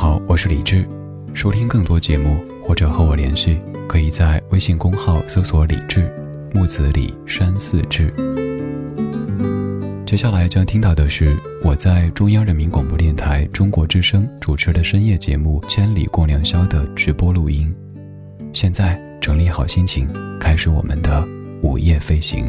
好，我是李志。收听更多节目或者和我联系，可以在微信公号搜索“李志木子李山寺志”。接下来将听到的是我在中央人民广播电台中国之声主持的深夜节目《千里共良宵》的直播录音。现在整理好心情，开始我们的午夜飞行。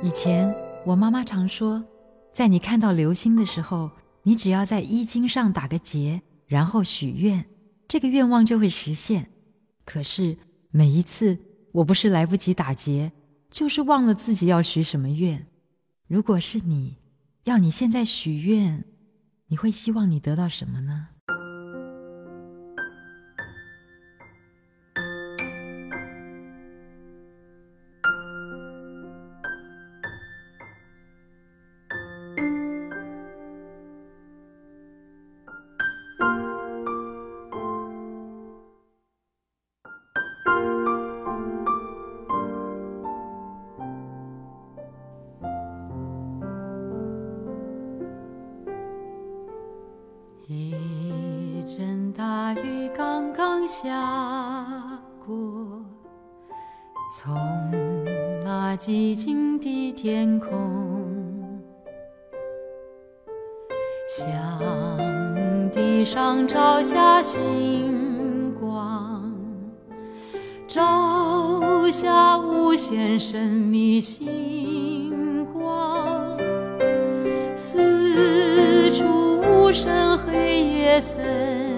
以前我妈妈常说，在你看到流星的时候，你只要在衣襟上打个结，然后许愿，这个愿望就会实现。可是每一次，我不是来不及打结，就是忘了自己要许什么愿。如果是你，要你现在许愿，你会希望你得到什么呢？下过，从那寂静的天空，向地上照下星光，照下无限神秘星光，四处无声。黑夜森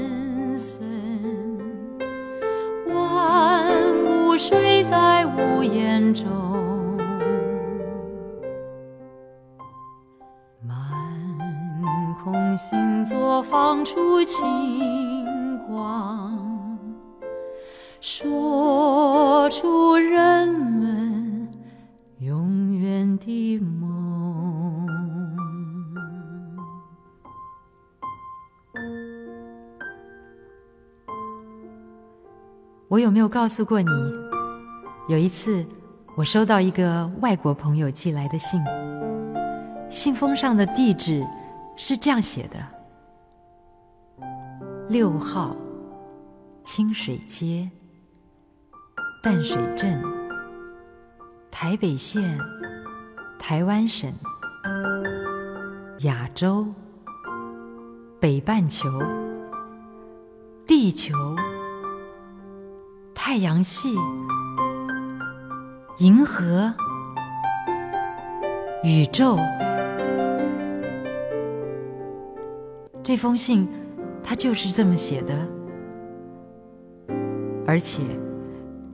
在屋檐中，满空星座放出清光，说出人们永远的梦。我有没有告诉过你？有一次，我收到一个外国朋友寄来的信，信封上的地址是这样写的：六号清水街淡水镇，台北县，台湾省，亚洲，北半球，地球。太阳系、银河、宇宙，这封信他就是这么写的，而且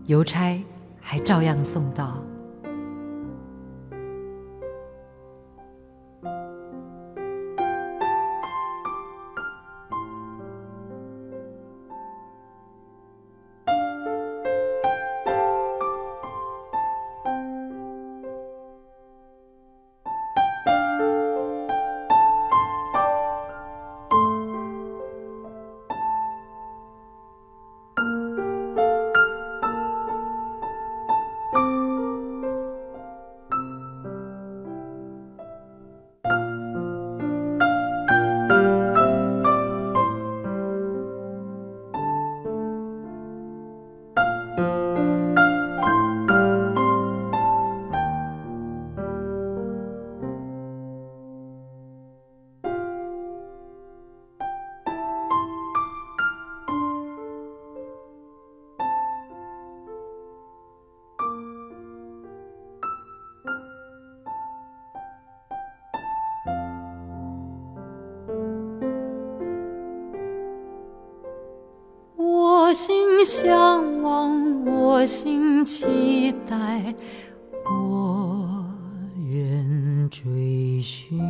邮差还照样送到。向往，我心期待，我愿追寻。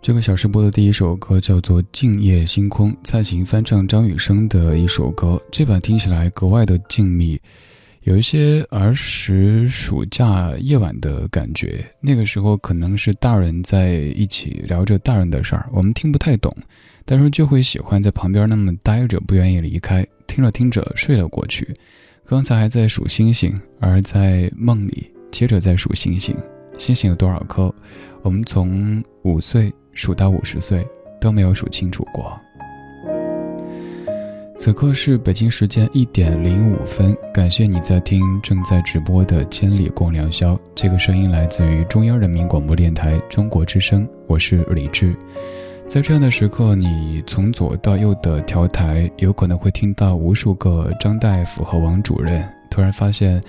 这个小时播的第一首歌叫做《静夜星空》，蔡琴翻唱张雨生的一首歌，这版听起来格外的静谧，有一些儿时暑假夜晚的感觉。那个时候可能是大人在一起聊着大人的事儿，我们听不太懂，但是就会喜欢在旁边那么待着，不愿意离开。听着听着睡了过去，刚才还在数星星，而在梦里接着在数星星，星星有多少颗？我们从五岁。数到五十岁都没有数清楚过。此刻是北京时间一点零五分，感谢你在听正在直播的《千里共良宵》。这个声音来自于中央人民广播电台中国之声，我是李志。在这样的时刻，你从左到右的调台，有可能会听到无数个张大夫和王主任。突然发现，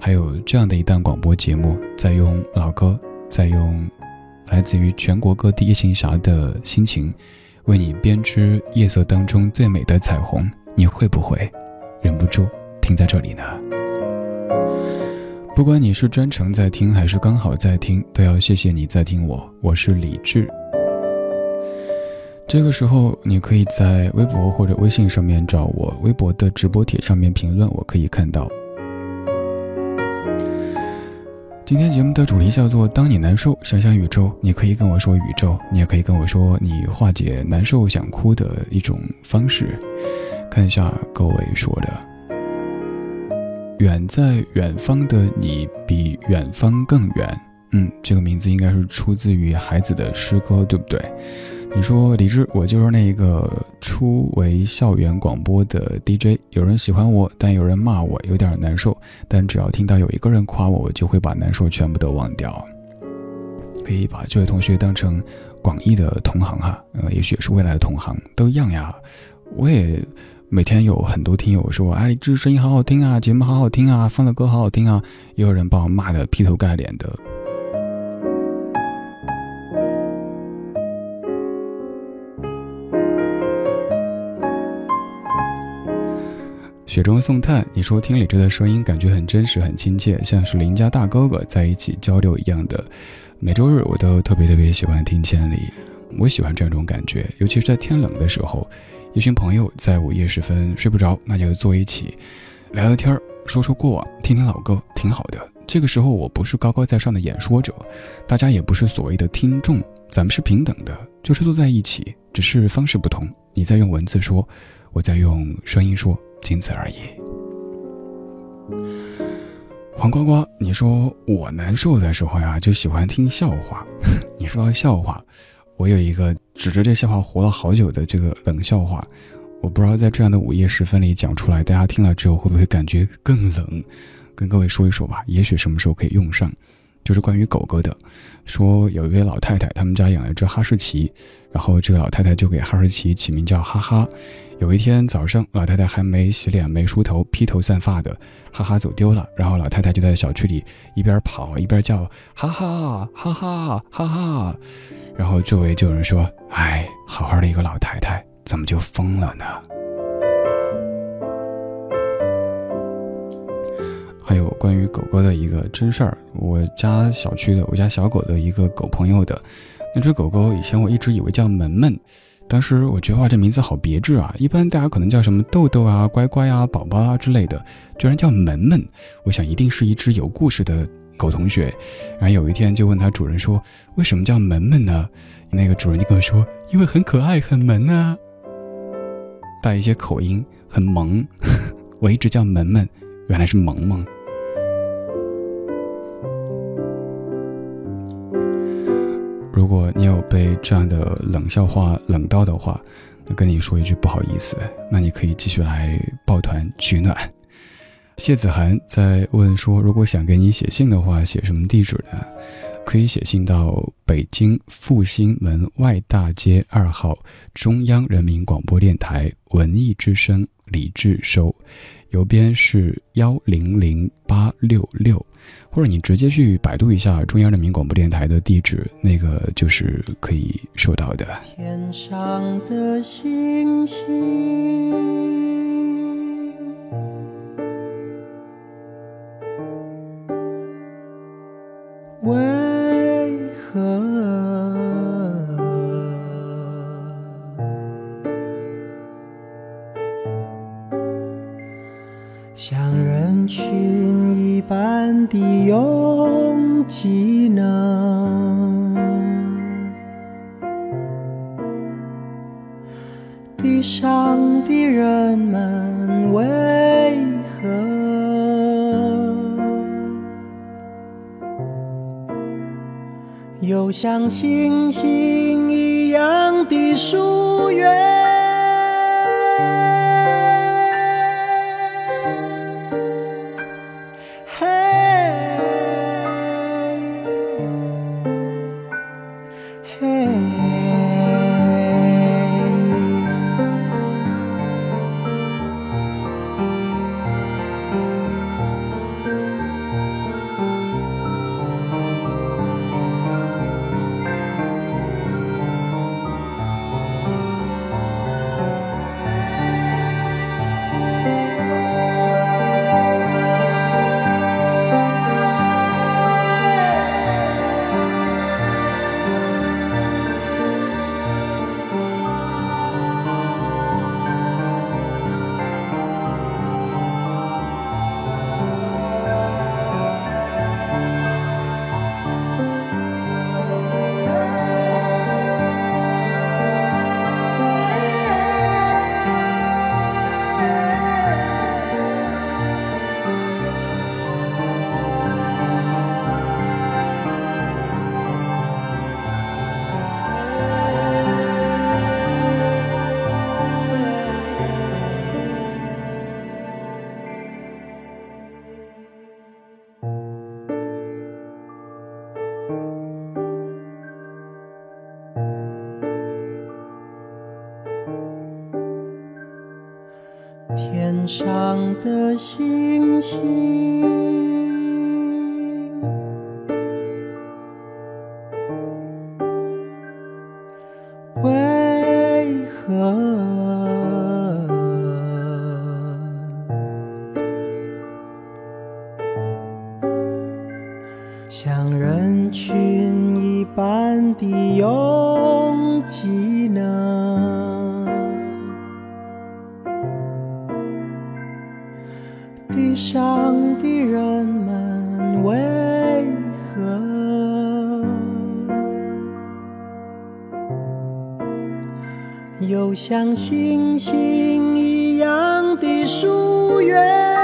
还有这样的一档广播节目，在用老歌，在用。来自于全国各地夜行侠的心情，为你编织夜色当中最美的彩虹。你会不会忍不住停在这里呢？不管你是专程在听，还是刚好在听，都要谢谢你在听我。我是李志。这个时候，你可以在微博或者微信上面找我，微博的直播帖上面评论，我可以看到。今天节目的主题叫做“当你难受，想想宇宙”。你可以跟我说宇宙，你也可以跟我说你化解难受、想哭的一种方式。看一下各位说的：“远在远方的你，比远方更远。”嗯，这个名字应该是出自于孩子的诗歌，对不对？你说李志，我就是那个初为校园广播的 DJ，有人喜欢我，但有人骂我，有点难受。但只要听到有一个人夸我，我就会把难受全部都忘掉。可以把这位同学当成广义的同行哈，呃，也许也是未来的同行，都一样呀。我也每天有很多听友说，哎，李志声音好好听啊，节目好好听啊，放的歌好好听啊，也有人把我骂的劈头盖脸的。雪中送炭，你说听李志的声音感觉很真实、很亲切，像是邻家大哥哥在一起交流一样的。每周日我都特别特别喜欢听《千里》，我喜欢这样一种感觉，尤其是在天冷的时候，一群朋友在午夜时分睡不着，那就坐一起聊聊天儿，说说过往，听听老歌，挺好的。这个时候我不是高高在上的演说者，大家也不是所谓的听众，咱们是平等的，就是坐在一起，只是方式不同。你在用文字说，我在用声音说。仅此而已。黄瓜瓜，你说我难受的时候呀，就喜欢听笑话。你说笑话，我有一个指着这笑话活了好久的这个冷笑话，我不知道在这样的午夜时分里讲出来，大家听了之后会不会感觉更冷？跟各位说一说吧，也许什么时候可以用上。就是关于狗狗的，说有一位老太太，他们家养了一只哈士奇，然后这个老太太就给哈士奇起名叫哈哈。有一天早上，老太太还没洗脸、没梳头、披头散发的，哈哈走丢了，然后老太太就在小区里一边跑一边叫哈哈哈哈哈哈，然后周围就有人说：“哎，好好的一个老太太，怎么就疯了呢？”还有关于狗狗的一个真事儿，我家小区的我家小狗的一个狗朋友的那只狗狗，以前我一直以为叫门门，当时我觉得哇这名字好别致啊，一般大家可能叫什么豆豆啊、乖乖啊、宝宝啊之类的，居然叫门门，我想一定是一只有故事的狗同学。然后有一天就问他主人说为什么叫门门呢？那个主人就跟我说因为很可爱很萌啊，带一些口音很萌，我一直叫门门，原来是萌萌。如果你有被这样的冷笑话冷到的话，那跟你说一句不好意思，那你可以继续来抱团取暖。谢子涵在问说，如果想给你写信的话，写什么地址呢？可以写信到北京复兴门外大街二号中央人民广播电台文艺之声李志收。邮编是幺零零八六六，或者你直接去百度一下中央人民广播电台的地址，那个就是可以收到的。天上的星星。的拥挤呢？地上的人们为何？又像星星一样的疏远。星星。像星星一样的疏远。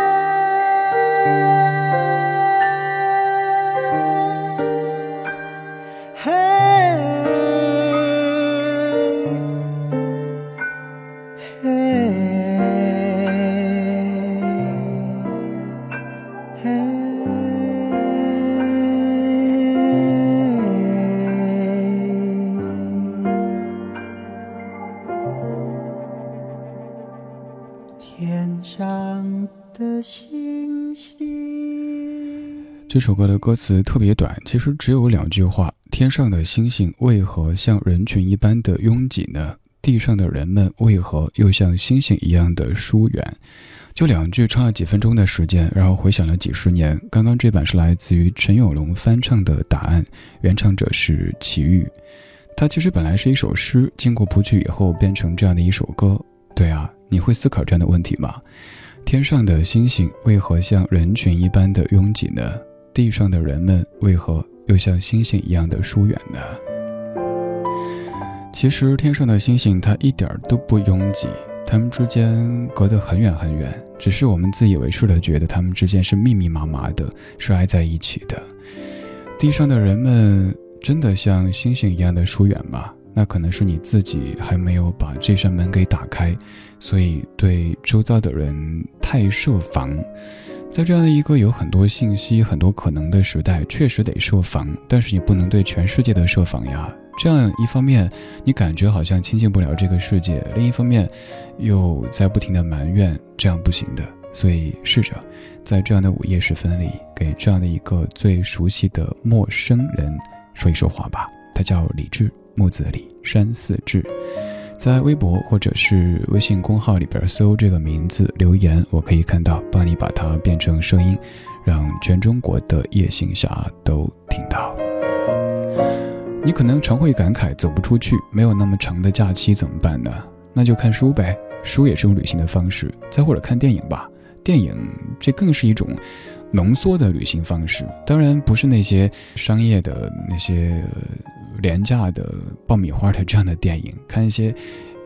这首歌的歌词特别短，其实只有两句话：“天上的星星为何像人群一般的拥挤呢？地上的人们为何又像星星一样的疏远？”就两句，唱了几分钟的时间，然后回想了几十年。刚刚这版是来自于陈永龙翻唱的《答案》，原唱者是齐豫。它其实本来是一首诗，经过谱曲以后变成这样的一首歌。对啊，你会思考这样的问题吗？天上的星星为何像人群一般的拥挤呢？地上的人们为何又像星星一样的疏远呢？其实天上的星星它一点都不拥挤，它们之间隔得很远很远，只是我们自以为是的觉得它们之间是密密麻麻的，是挨在一起的。地上的人们真的像星星一样的疏远吗？那可能是你自己还没有把这扇门给打开，所以对周遭的人太设防。在这样的一个有很多信息、很多可能的时代，确实得设防，但是你不能对全世界的设防呀。这样一方面，你感觉好像亲近不了这个世界；另一方面，又在不停的埋怨，这样不行的。所以试着在这样的午夜时分里，给这样的一个最熟悉的陌生人说一说话吧。他叫李志，木子李，山寺志。在微博或者是微信公号里边搜这个名字留言，我可以看到，帮你把它变成声音，让全中国的夜行侠都听到。你可能常会感慨走不出去，没有那么长的假期怎么办呢？那就看书呗，书也是种旅行的方式。再或者看电影吧，电影这更是一种浓缩的旅行方式。当然不是那些商业的那些。廉价的爆米花的这样的电影，看一些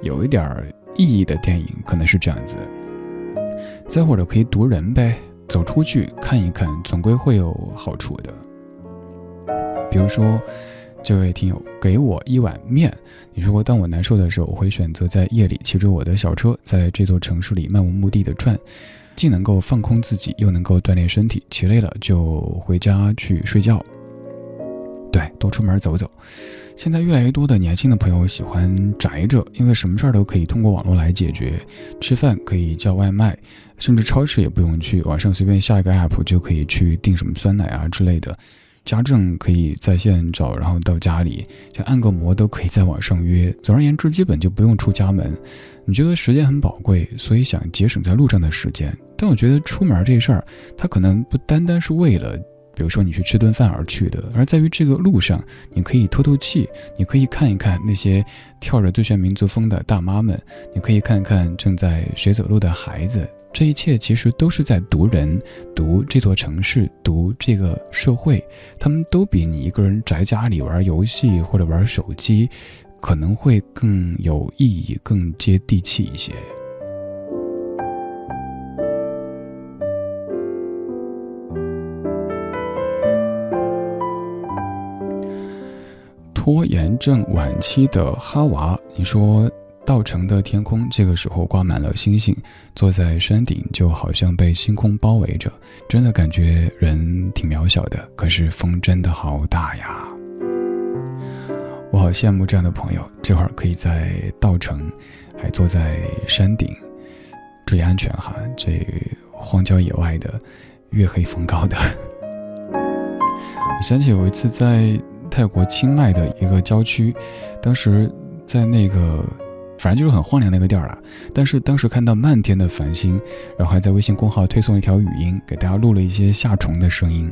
有一点意义的电影，可能是这样子。再或者可以读人呗，走出去看一看，总归会有好处的。比如说，这位听友给我一碗面，你说当我难受的时候，我会选择在夜里骑着我的小车，在这座城市里漫无目的的转，既能够放空自己，又能够锻炼身体。骑累了就回家去睡觉。对，多出门走走。现在越来越多的年轻的朋友喜欢宅着，因为什么事儿都可以通过网络来解决。吃饭可以叫外卖，甚至超市也不用去，网上随便下一个 app 就可以去订什么酸奶啊之类的。家政可以在线找，然后到家里，像按个摩都可以在网上约。总而言之，基本就不用出家门。你觉得时间很宝贵，所以想节省在路上的时间。但我觉得出门这事儿，它可能不单单是为了。比如说你去吃顿饭而去的，而在于这个路上，你可以透透气，你可以看一看那些跳着最炫民族风的大妈们，你可以看看正在学走路的孩子，这一切其实都是在读人，读这座城市，读这个社会，他们都比你一个人宅家里玩游戏或者玩手机，可能会更有意义，更接地气一些。拖延症晚期的哈娃，你说稻城的天空这个时候挂满了星星，坐在山顶就好像被星空包围着，真的感觉人挺渺小的。可是风真的好大呀，我好羡慕这样的朋友，这会儿可以在稻城，还坐在山顶，注意安全哈，这荒郊野外的，月黑风高的。我想起有一次在。泰国清迈的一个郊区，当时在那个，反正就是很荒凉那个地儿了。但是当时看到漫天的繁星，然后还在微信公号推送了一条语音，给大家录了一些夏虫的声音。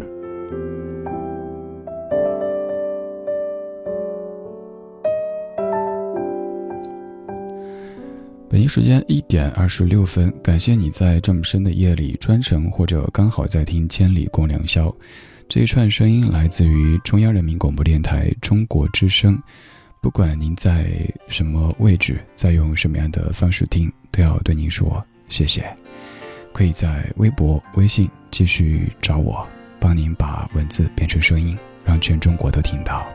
北京时间一点二十六分，感谢你在这么深的夜里专程或者刚好在听《千里共良宵》。这一串声音来自于中央人民广播电台中国之声。不管您在什么位置，在用什么样的方式听，都要对您说谢谢。可以在微博、微信继续找我，帮您把文字变成声音，让全中国都听到。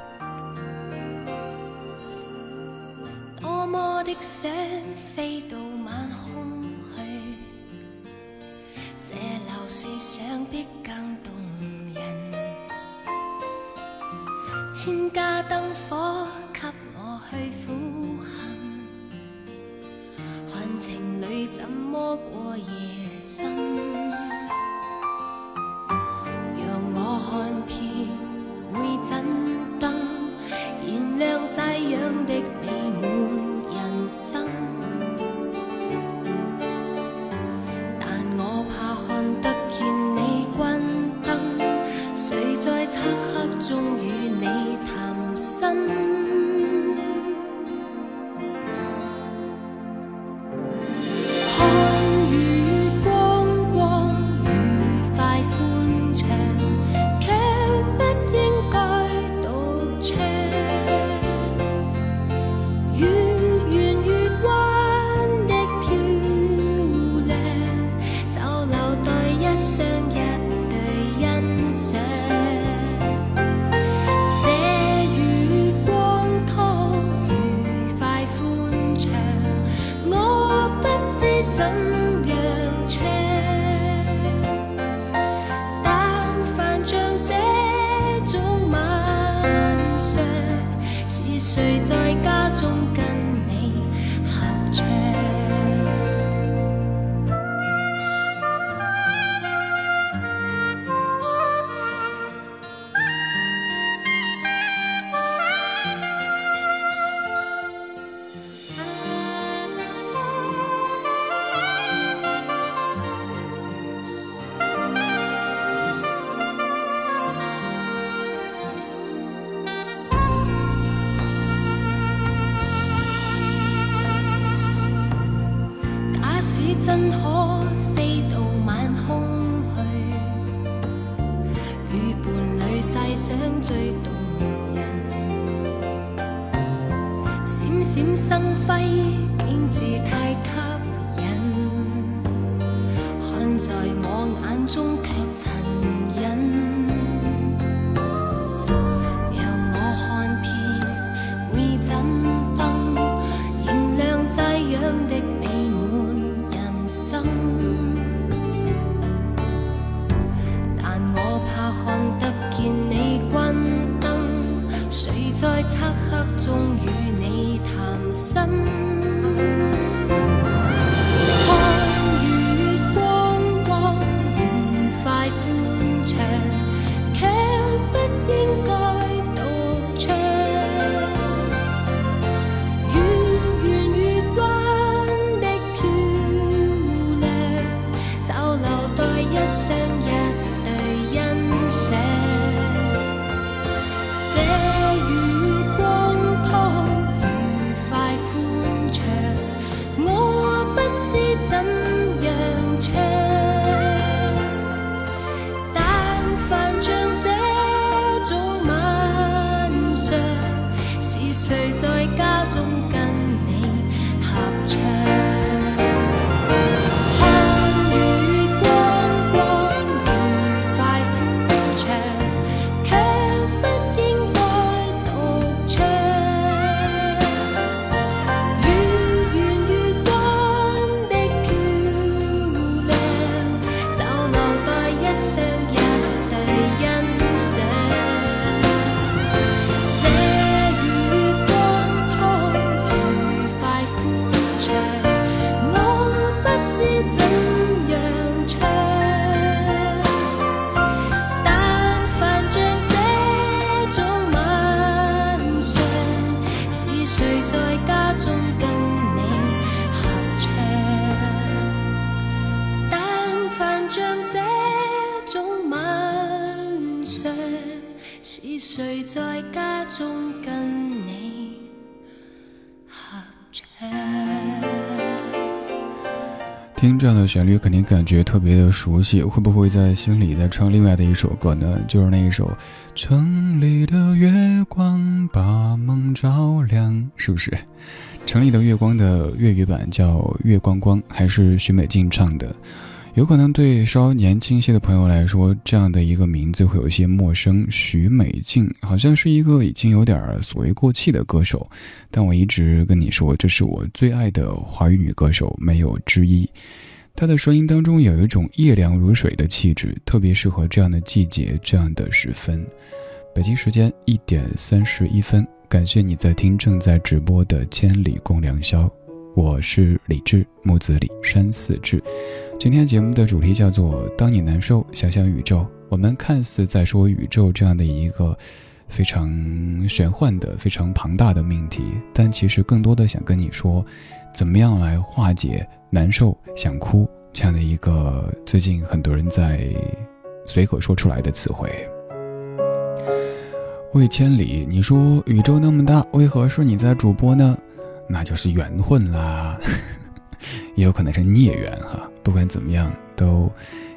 看是谁在家中跟你合唱？听这样的旋律，肯定感觉特别的熟悉。会不会在心里在唱另外的一首歌呢？就是那一首《城里的月光把梦照亮》，是不是？《城里的月光》的粤语版叫《月光光》，还是许美静唱的？有可能对稍年轻些的朋友来说，这样的一个名字会有一些陌生。许美静好像是一个已经有点所谓过气的歌手，但我一直跟你说，这是我最爱的华语女歌手，没有之一。她的声音当中有一种夜凉如水的气质，特别适合这样的季节、这样的时分。北京时间一点三十一分，感谢你在听正在直播的《千里共良宵》，我是李志，木子李，山寺志。今天节目的主题叫做“当你难受，想想宇宙”。我们看似在说宇宙这样的一个非常玄幻的、非常庞大的命题，但其实更多的想跟你说，怎么样来化解难受、想哭这样的一个最近很多人在随口说出来的词汇。魏千里，你说宇宙那么大，为何是你在主播呢？那就是缘分啦，也有可能是孽缘哈。不管怎么样，都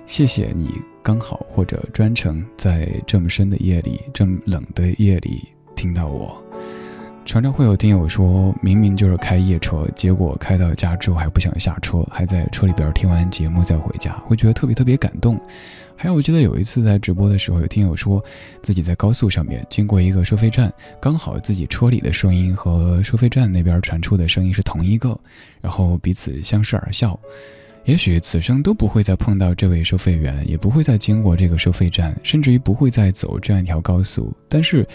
谢谢你刚好或者专程在这么深的夜里、这么冷的夜里听到我。常常会有听友说，明明就是开夜车，结果开到家之后还不想下车，还在车里边听完节目再回家，会觉得特别特别感动。还有，我记得有一次在直播的时候，有听友说自己在高速上面经过一个收费站，刚好自己车里的声音和收费站那边传出的声音是同一个，然后彼此相视而笑。也许此生都不会再碰到这位收费员，也不会再经过这个收费站，甚至于不会再走这样一条高速。但是，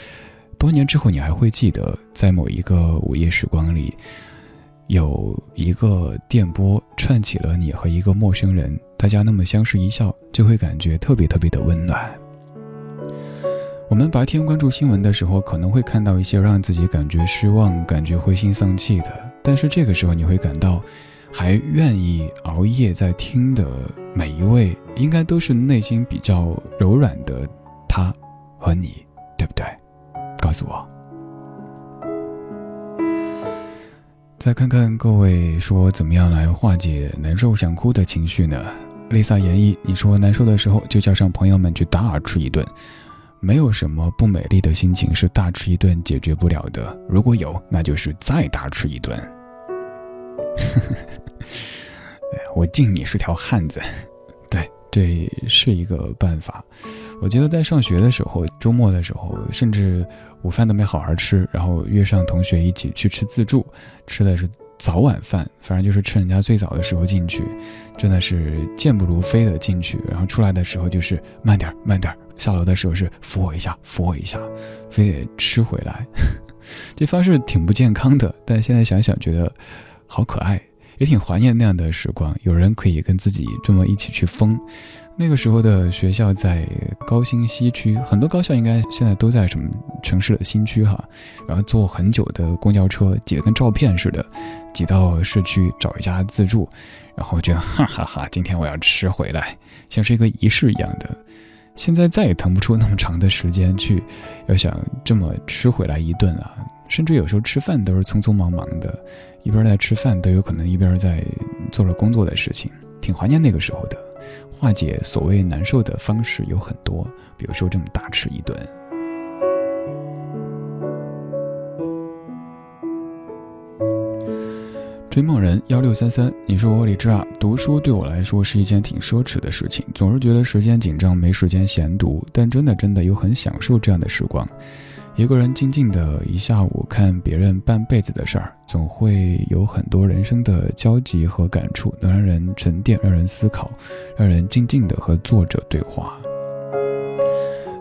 多年之后，你还会记得，在某一个午夜时光里，有一个电波串起了你和一个陌生人，大家那么相视一笑，就会感觉特别特别的温暖。我们白天关注新闻的时候，可能会看到一些让自己感觉失望、感觉灰心丧气的，但是这个时候你会感到，还愿意熬夜在听的每一位，应该都是内心比较柔软的他和你，对不对？告诉我。再看看各位说怎么样来化解难受想哭的情绪呢？Lisa 言一，你说难受的时候就叫上朋友们去大吃一顿。没有什么不美丽的心情是大吃一顿解决不了的。如果有，那就是再大吃一顿。我敬你是条汉子，对，这是一个办法。我记得在上学的时候，周末的时候，甚至午饭都没好好吃，然后约上同学一起去吃自助，吃的是早晚饭，反正就是趁人家最早的时候进去，真的是健步如飞的进去，然后出来的时候就是慢点慢点，下楼的时候是扶我一下扶我一下，非得吃回来，这方式挺不健康的，但现在想想觉得好可爱。也挺怀念那样的时光，有人可以跟自己这么一起去疯。那个时候的学校在高新西区，很多高校应该现在都在什么城市的新区哈。然后坐很久的公交车，挤得跟照片似的，挤到市区找一家自助，然后觉得哈哈哈，今天我要吃回来，像是一个仪式一样的。现在再也腾不出那么长的时间去，要想这么吃回来一顿啊，甚至有时候吃饭都是匆匆忙忙的。一边在吃饭，都有可能一边在做着工作的事情，挺怀念那个时候的。化解所谓难受的方式有很多，比如说这么大吃一顿。追梦人幺六三三，你说我李志啊，读书对我来说是一件挺奢侈的事情，总是觉得时间紧张，没时间闲读，但真的真的又很享受这样的时光。一个人静静的一下午，看别人半辈子的事儿，总会有很多人生的交集和感触，能让人沉淀，让人思考，让人静静的和作者对话。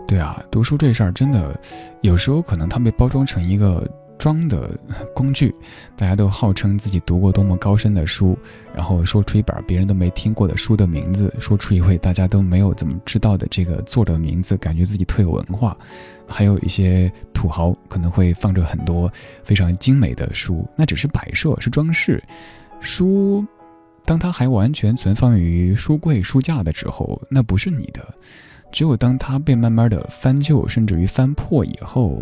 对啊，读书这事儿真的，有时候可能它被包装成一个。装的工具，大家都号称自己读过多么高深的书，然后说出一本别人都没听过的书的名字，说出一位大家都没有怎么知道的这个作者的名字，感觉自己特有文化。还有一些土豪可能会放着很多非常精美的书，那只是摆设，是装饰。书，当它还完全存放于书柜、书架的时候，那不是你的；只有当它被慢慢的翻旧，甚至于翻破以后。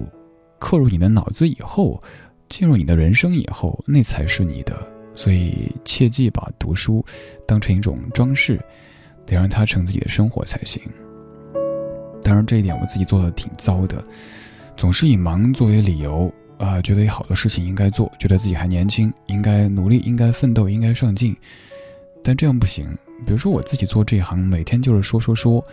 刻入你的脑子以后，进入你的人生以后，那才是你的。所以切记把读书当成一种装饰，得让它成自己的生活才行。当然，这一点我自己做的挺糟的，总是以忙作为理由啊，觉得有好多事情应该做，觉得自己还年轻，应该努力，应该奋斗，应该上进。但这样不行。比如说我自己做这一行，每天就是说说说。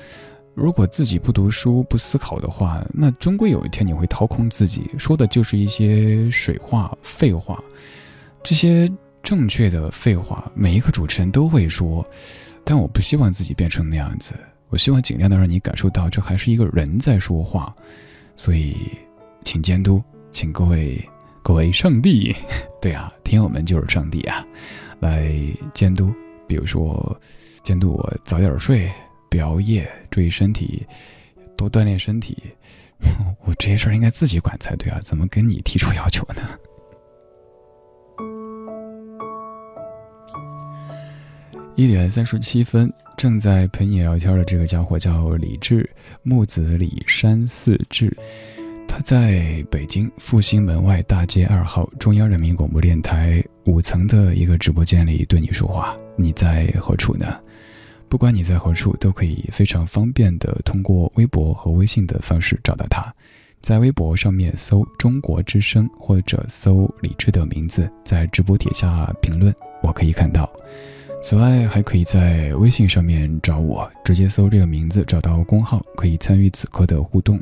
如果自己不读书、不思考的话，那终归有一天你会掏空自己，说的就是一些水话、废话。这些正确的废话，每一个主持人都会说，但我不希望自己变成那样子。我希望尽量的让你感受到，这还是一个人在说话。所以，请监督，请各位各位上帝，对啊，听友们就是上帝啊，来监督。比如说，监督我早点睡。别熬夜，注意身体，多锻炼身体。我这些事儿应该自己管才对啊，怎么跟你提出要求呢？一点三十七分，正在陪你聊天的这个家伙叫李志，木子李山四志。他在北京复兴门外大街二号中央人民广播电台五层的一个直播间里对你说话。你在何处呢？不管你在何处，都可以非常方便的通过微博和微信的方式找到他。在微博上面搜“中国之声”或者搜李智的名字，在直播帖下评论，我可以看到。此外，还可以在微信上面找我，直接搜这个名字，找到公号，可以参与此刻的互动。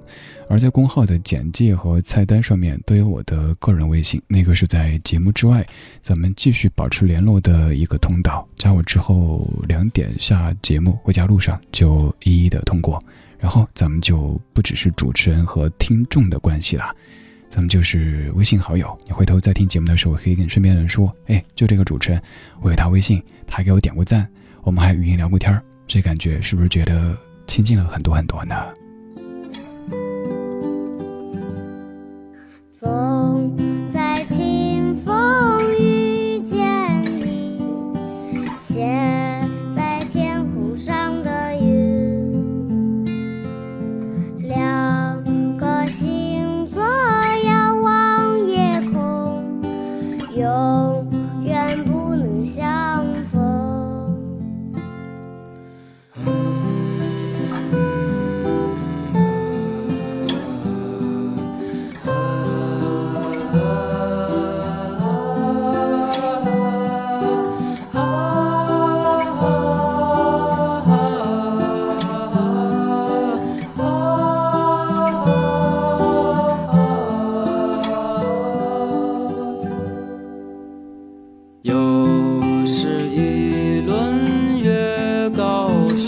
而在公号的简介和菜单上面都有我的个人微信，那个是在节目之外，咱们继续保持联络的一个通道。加我之后，两点下节目回家路上就一一的通过，然后咱们就不只是主持人和听众的关系了。咱们就是微信好友，你回头在听节目的时候，可以跟身边人说：“哎，就这个主持人，我有他微信，他还给我点过赞，我们还语音聊过天儿，这感觉是不是觉得亲近了很多很多呢？”走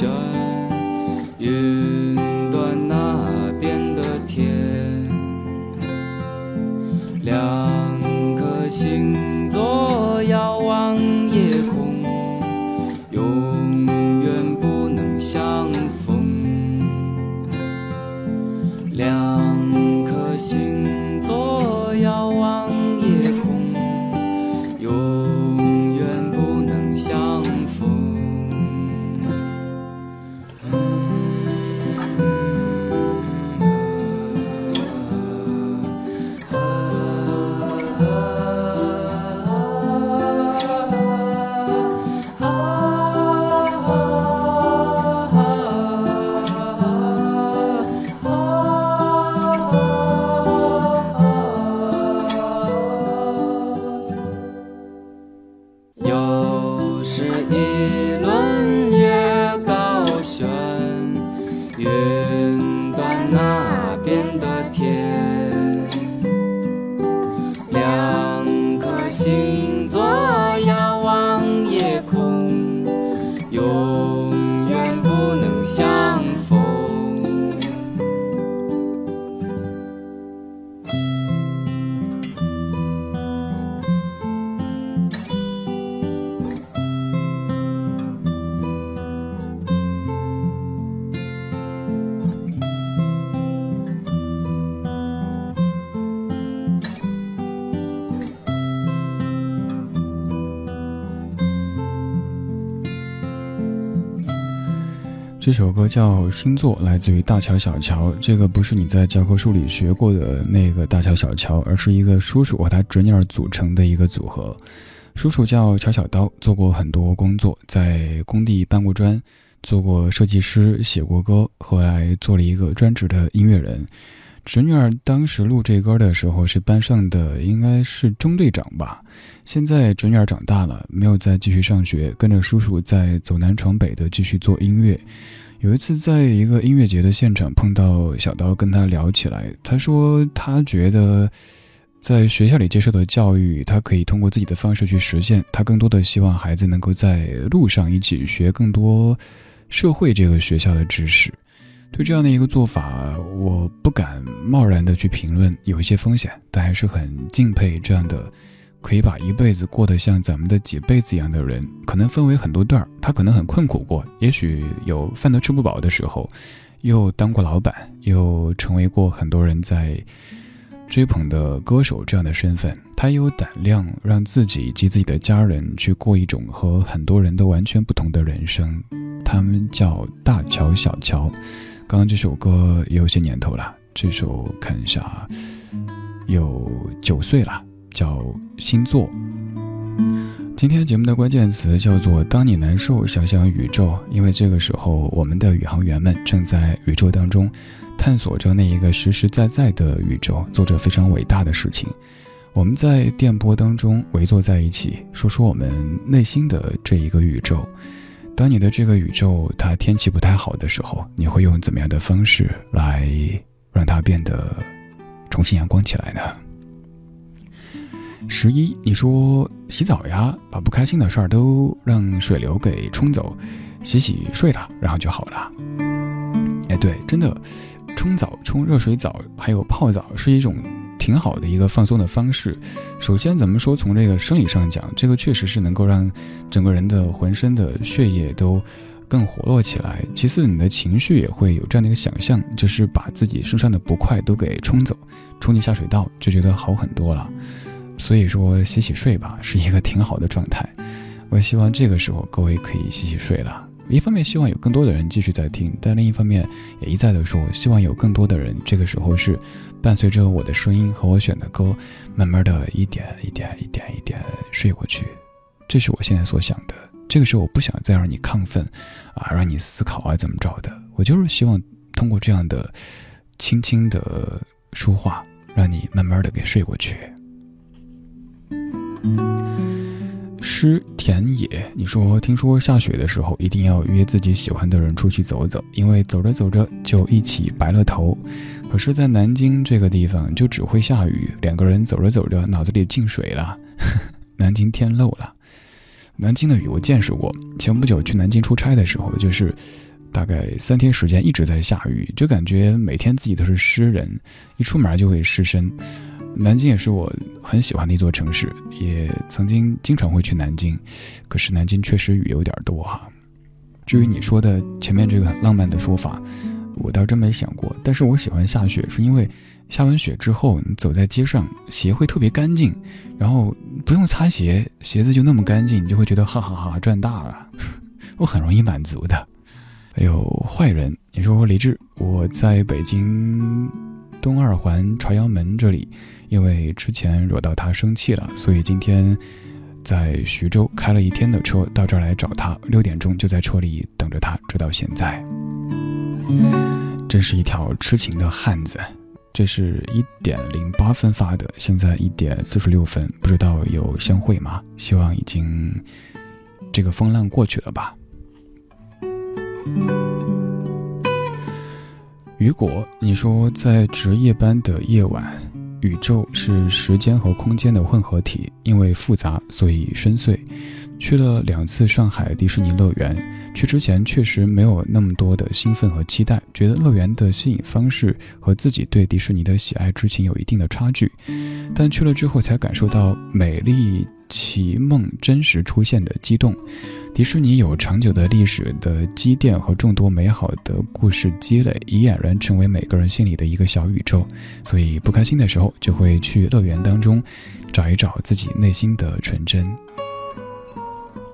все 这首歌叫《星座》，来自于大乔小乔。这个不是你在教科书里学过的那个大乔小乔，而是一个叔叔和他侄女儿组成的一个组合。叔叔叫乔小刀，做过很多工作，在工地搬过砖，做过设计师，写过歌，后来做了一个专职的音乐人。侄女儿当时录这歌的时候是班上的，应该是中队长吧。现在侄女儿长大了，没有再继续上学，跟着叔叔在走南闯北的继续做音乐。有一次在一个音乐节的现场碰到小刀，跟他聊起来，他说他觉得在学校里接受的教育，他可以通过自己的方式去实现。他更多的希望孩子能够在路上一起学更多社会这个学校的知识。对这样的一个做法，我不敢贸然的去评论，有一些风险，但还是很敬佩这样的，可以把一辈子过得像咱们的几辈子一样的人。可能分为很多段儿，他可能很困苦过，也许有饭都吃不饱的时候，又当过老板，又成为过很多人在追捧的歌手这样的身份。他也有胆量让自己及自己的家人去过一种和很多人都完全不同的人生。他们叫大乔小乔。刚刚这首歌也有些年头了，这首看一下，有九岁了，叫《星座》。今天节目的关键词叫做“当你难受，想想宇宙”，因为这个时候我们的宇航员们正在宇宙当中探索着那一个实实在在的宇宙，做着非常伟大的事情。我们在电波当中围坐在一起，说说我们内心的这一个宇宙。当你的这个宇宙它天气不太好的时候，你会用怎么样的方式来让它变得重新阳光起来呢？十一，你说洗澡呀，把不开心的事儿都让水流给冲走，洗洗睡了，然后就好了。哎，对，真的，冲澡、冲热水澡，还有泡澡是一种。挺好的一个放松的方式。首先，咱们说从这个生理上讲，这个确实是能够让整个人的浑身的血液都更活络起来。其次，你的情绪也会有这样的一个想象，就是把自己身上的不快都给冲走，冲进下水道，就觉得好很多了。所以说，洗洗睡吧，是一个挺好的状态。我也希望这个时候各位可以洗洗睡了。一方面希望有更多的人继续在听，但另一方面也一再的说，希望有更多的人这个时候是伴随着我的声音和我选的歌，慢慢的一点一点一点一点睡过去。这是我现在所想的。这个时候我不想再让你亢奋，啊，让你思考啊怎么着的。我就是希望通过这样的轻轻的说话，让你慢慢的给睡过去。诗田野，你说听说下雪的时候一定要约自己喜欢的人出去走走，因为走着走着就一起白了头。可是，在南京这个地方就只会下雨，两个人走着走着脑子里进水了，南京天漏了。南京的雨我见识过，前不久去南京出差的时候，就是大概三天时间一直在下雨，就感觉每天自己都是诗人，一出门就会湿身。南京也是我很喜欢的一座城市，也曾经经常会去南京，可是南京确实雨有点多哈。至于你说的前面这个浪漫的说法，我倒真没想过。但是我喜欢下雪，是因为下完雪之后，你走在街上，鞋会特别干净，然后不用擦鞋，鞋子就那么干净，你就会觉得哈哈哈赚大了。我很容易满足的。还有坏人，你说我李志，我在北京东二环朝阳门这里。因为之前惹到他生气了，所以今天在徐州开了一天的车到这儿来找他，六点钟就在车里等着他，直到现在。真是一条痴情的汉子。这是一点零八分发的，现在一点四十六分，不知道有相会吗？希望已经这个风浪过去了吧。雨果，你说在值夜班的夜晚。宇宙是时间和空间的混合体，因为复杂，所以深邃。去了两次上海迪士尼乐园，去之前确实没有那么多的兴奋和期待，觉得乐园的吸引方式和自己对迪士尼的喜爱之情有一定的差距。但去了之后，才感受到美丽奇梦真实出现的激动。迪士尼有长久的历史的积淀和众多美好的故事积累，已俨然成为每个人心里的一个小宇宙。所以不开心的时候，就会去乐园当中找一找自己内心的纯真。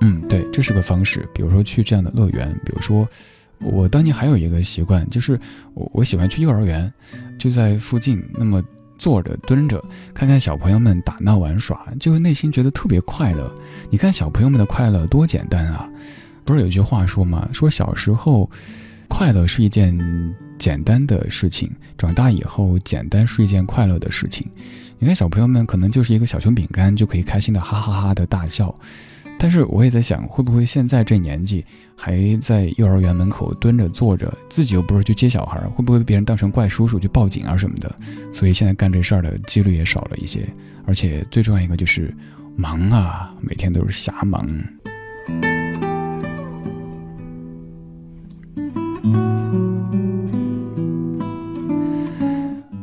嗯，对，这是个方式。比如说去这样的乐园，比如说我当年还有一个习惯，就是我我喜欢去幼儿园，就在附近，那么坐着蹲着，看看小朋友们打闹玩耍，就会内心觉得特别快乐。你看小朋友们的快乐多简单啊！不是有句话说吗？说小时候快乐是一件简单的事情，长大以后简单是一件快乐的事情。你看小朋友们可能就是一个小熊饼干，就可以开心的哈哈哈的大笑。但是我也在想，会不会现在这年纪还在幼儿园门口蹲着坐着，自己又不是去接小孩，会不会被别人当成怪叔叔去报警啊什么的？所以现在干这事儿的几率也少了一些，而且最重要一个就是忙啊，每天都是瞎忙。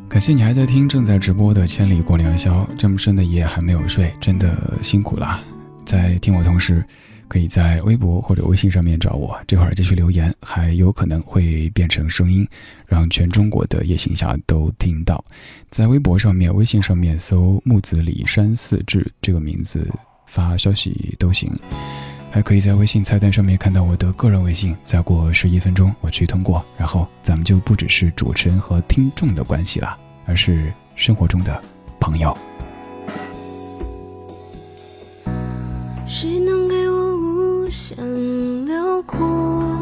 感谢你还在听正在直播的《千里过良宵》，这么深的夜还没有睡，真的辛苦了。在听我同时，可以在微博或者微信上面找我。这会儿继续留言，还有可能会变成声音，让全中国的夜行侠都听到。在微博上面、微信上面搜“木子李山四志”这个名字发消息都行。还可以在微信菜单上面看到我的个人微信。再过十一分钟，我去通过，然后咱们就不只是主持人和听众的关系了，而是生活中的朋友。像流过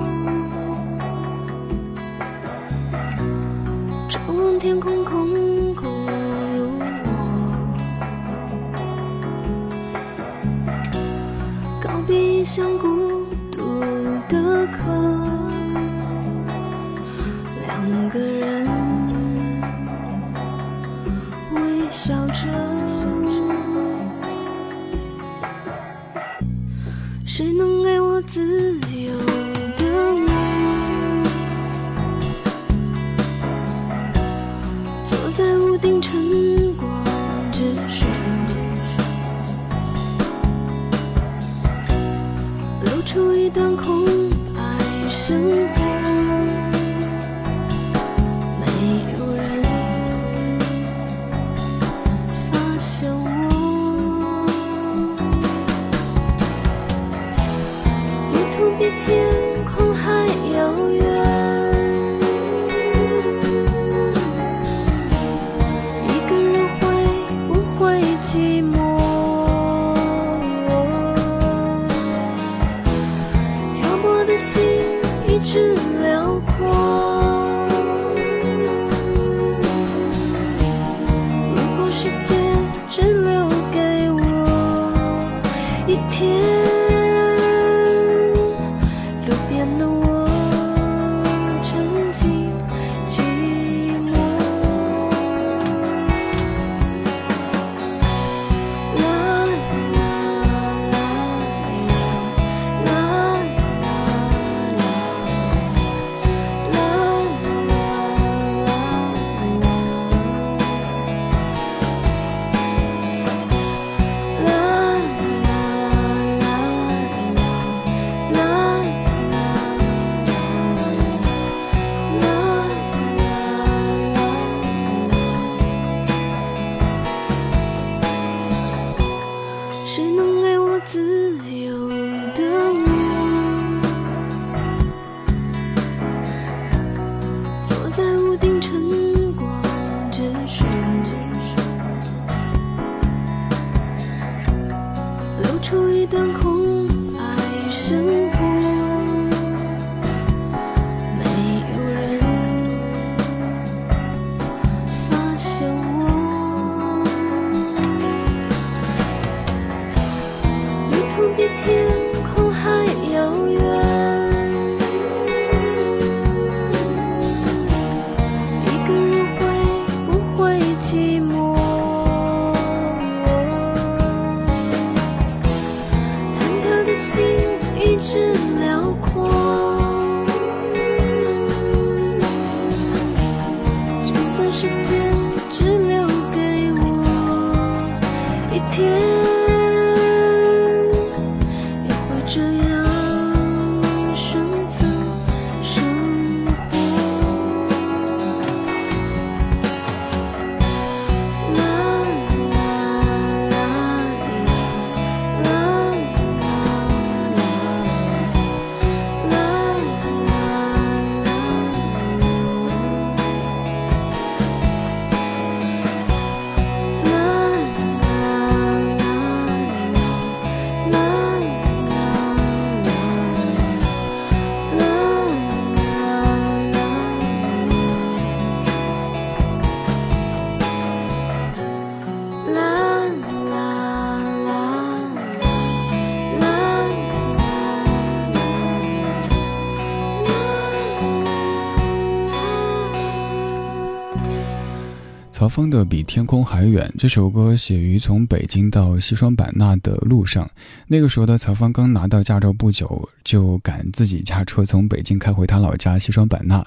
就算时间只留给我一天。风的《比天空还远》这首歌写于从北京到西双版纳的路上。那个时候的曹芳刚拿到驾照不久，就赶自己驾车从北京开回他老家西双版纳。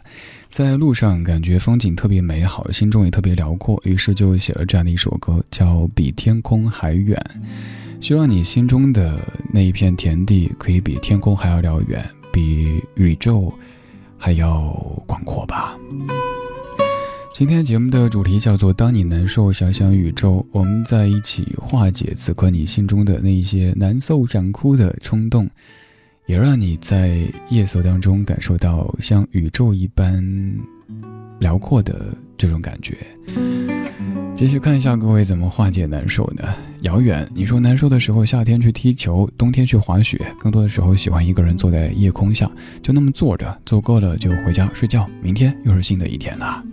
在路上感觉风景特别美好，心中也特别辽阔，于是就写了这样的一首歌，叫《比天空还远》。希望你心中的那一片田地可以比天空还要辽远，比宇宙还要广阔吧。今天节目的主题叫做“当你难受，想想宇宙”，我们在一起化解此刻你心中的那一些难受、想哭的冲动，也让你在夜色当中感受到像宇宙一般辽阔的这种感觉。继续看一下各位怎么化解难受呢？遥远，你说难受的时候，夏天去踢球，冬天去滑雪，更多的时候喜欢一个人坐在夜空下，就那么坐着，坐够了就回家睡觉，明天又是新的一天了。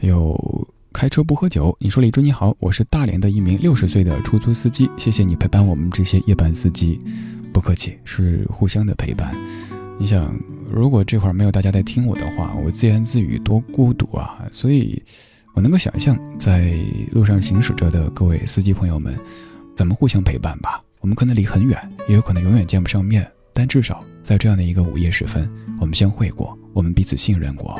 有开车不喝酒。你说李珠你好，我是大连的一名六十岁的出租司机，谢谢你陪伴我们这些夜班司机。不客气，是互相的陪伴。你想，如果这会儿没有大家在听我的话，我自言自语多孤独啊！所以，我能够想象在路上行驶着的各位司机朋友们，怎么互相陪伴吧。我们可能离很远，也有可能永远见不上面，但至少在这样的一个午夜时分，我们相会过，我们彼此信任过。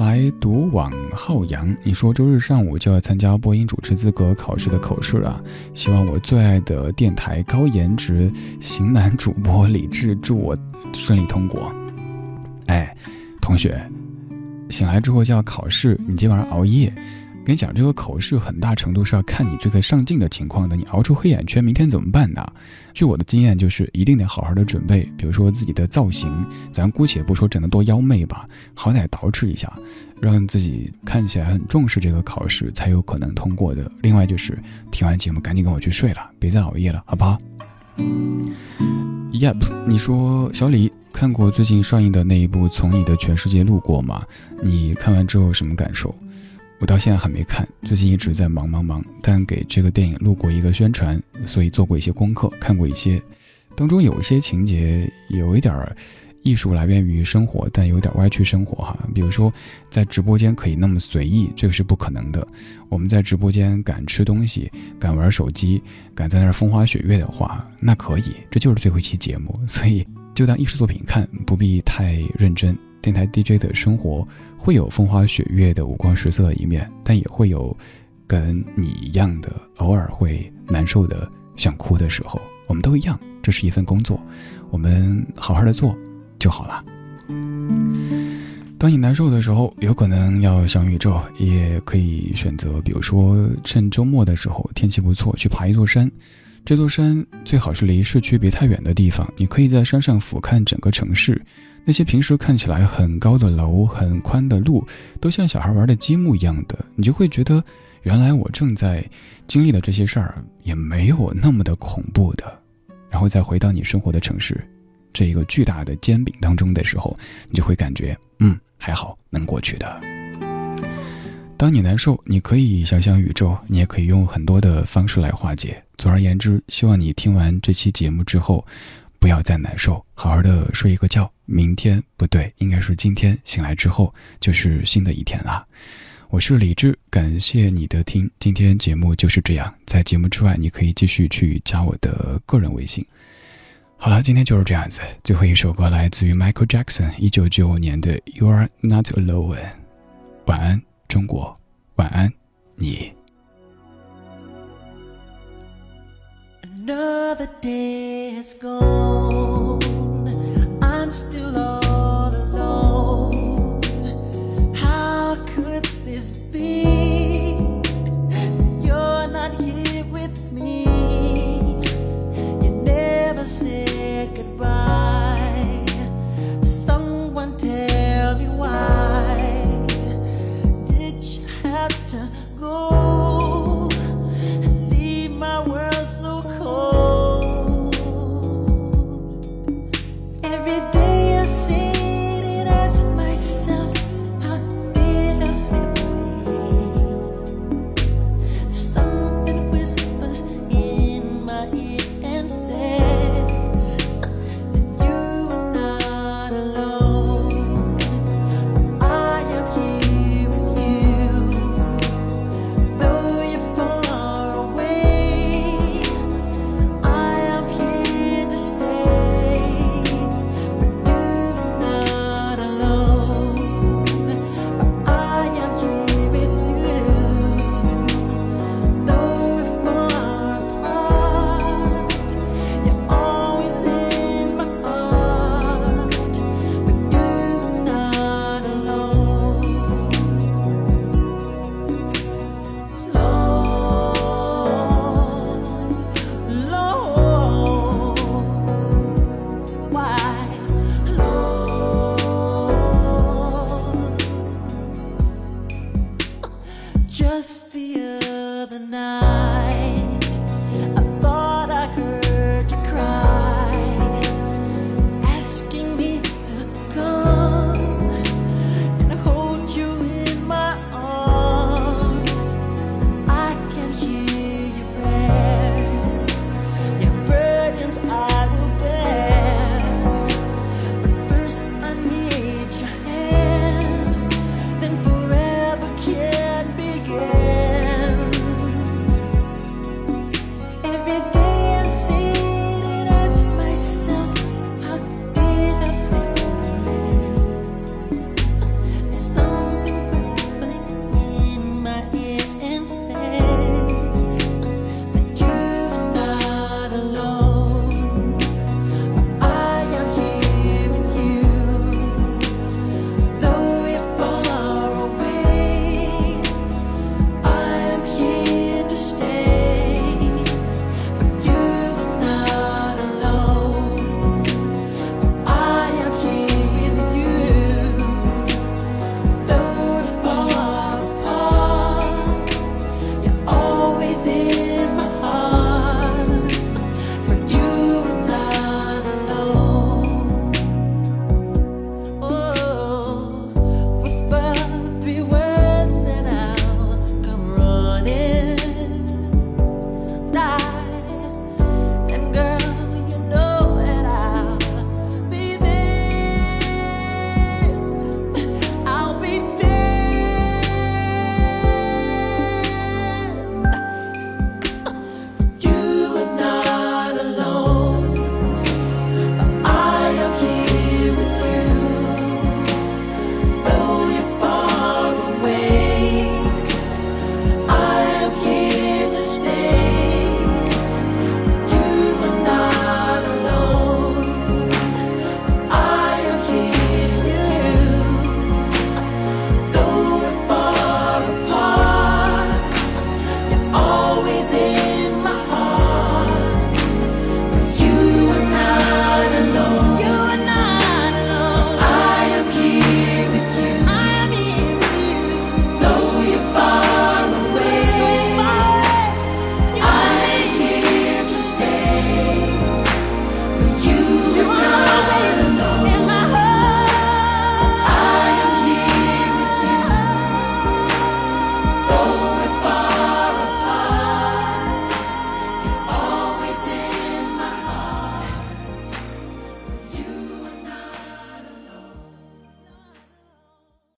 来读往浩洋，你说周日上午就要参加播音主持资格考试的口试了！希望我最爱的电台高颜值型男主播李志祝我顺利通过。哎，同学，醒来之后就要考试，你今晚上熬夜。跟你讲，这个口试很大程度是要看你这个上镜的情况的。你熬出黑眼圈，明天怎么办呢？据我的经验，就是一定得好好的准备。比如说自己的造型，咱姑且不说整得多妖媚吧，好歹捯饬一下，让自己看起来很重视这个考试，才有可能通过的。另外就是听完节目赶紧跟我去睡了，别再熬夜了，好不好？Yep，你说小李看过最近上映的那一部《从你的全世界路过》吗？你看完之后什么感受？我到现在还没看，最近一直在忙忙忙。但给这个电影录过一个宣传，所以做过一些功课，看过一些。当中有一些情节有一点儿艺术来源于生活，但有点歪曲生活哈。比如说，在直播间可以那么随意，这个是不可能的。我们在直播间敢吃东西，敢玩手机，敢在那儿风花雪月的话，那可以，这就是最后一期节目，所以就当艺术作品看，不必太认真。电台 DJ 的生活会有风花雪月的五光十色的一面，但也会有跟你一样的偶尔会难受的、想哭的时候。我们都一样，这是一份工作，我们好好的做就好了。当你难受的时候，有可能要想宇宙，也可以选择，比如说趁周末的时候天气不错，去爬一座山。这座山最好是离市区别太远的地方，你可以在山上俯瞰整个城市。那些平时看起来很高的楼、很宽的路，都像小孩玩的积木一样的，你就会觉得，原来我正在经历的这些事儿也没有那么的恐怖的。然后再回到你生活的城市，这一个巨大的煎饼当中的时候，你就会感觉，嗯，还好能过去的。当你难受，你可以想想宇宙，你也可以用很多的方式来化解。总而言之，希望你听完这期节目之后。不要再难受，好好的睡一个觉。明天不对，应该是今天醒来之后就是新的一天啦。我是李志，感谢你的听。今天节目就是这样，在节目之外，你可以继续去加我的个人微信。好了，今天就是这样子。最后一首歌来自于 Michael Jackson，一九九五年的《You Are Not Alone》。晚安，中国。晚安，你。Another day has gone. I'm still on.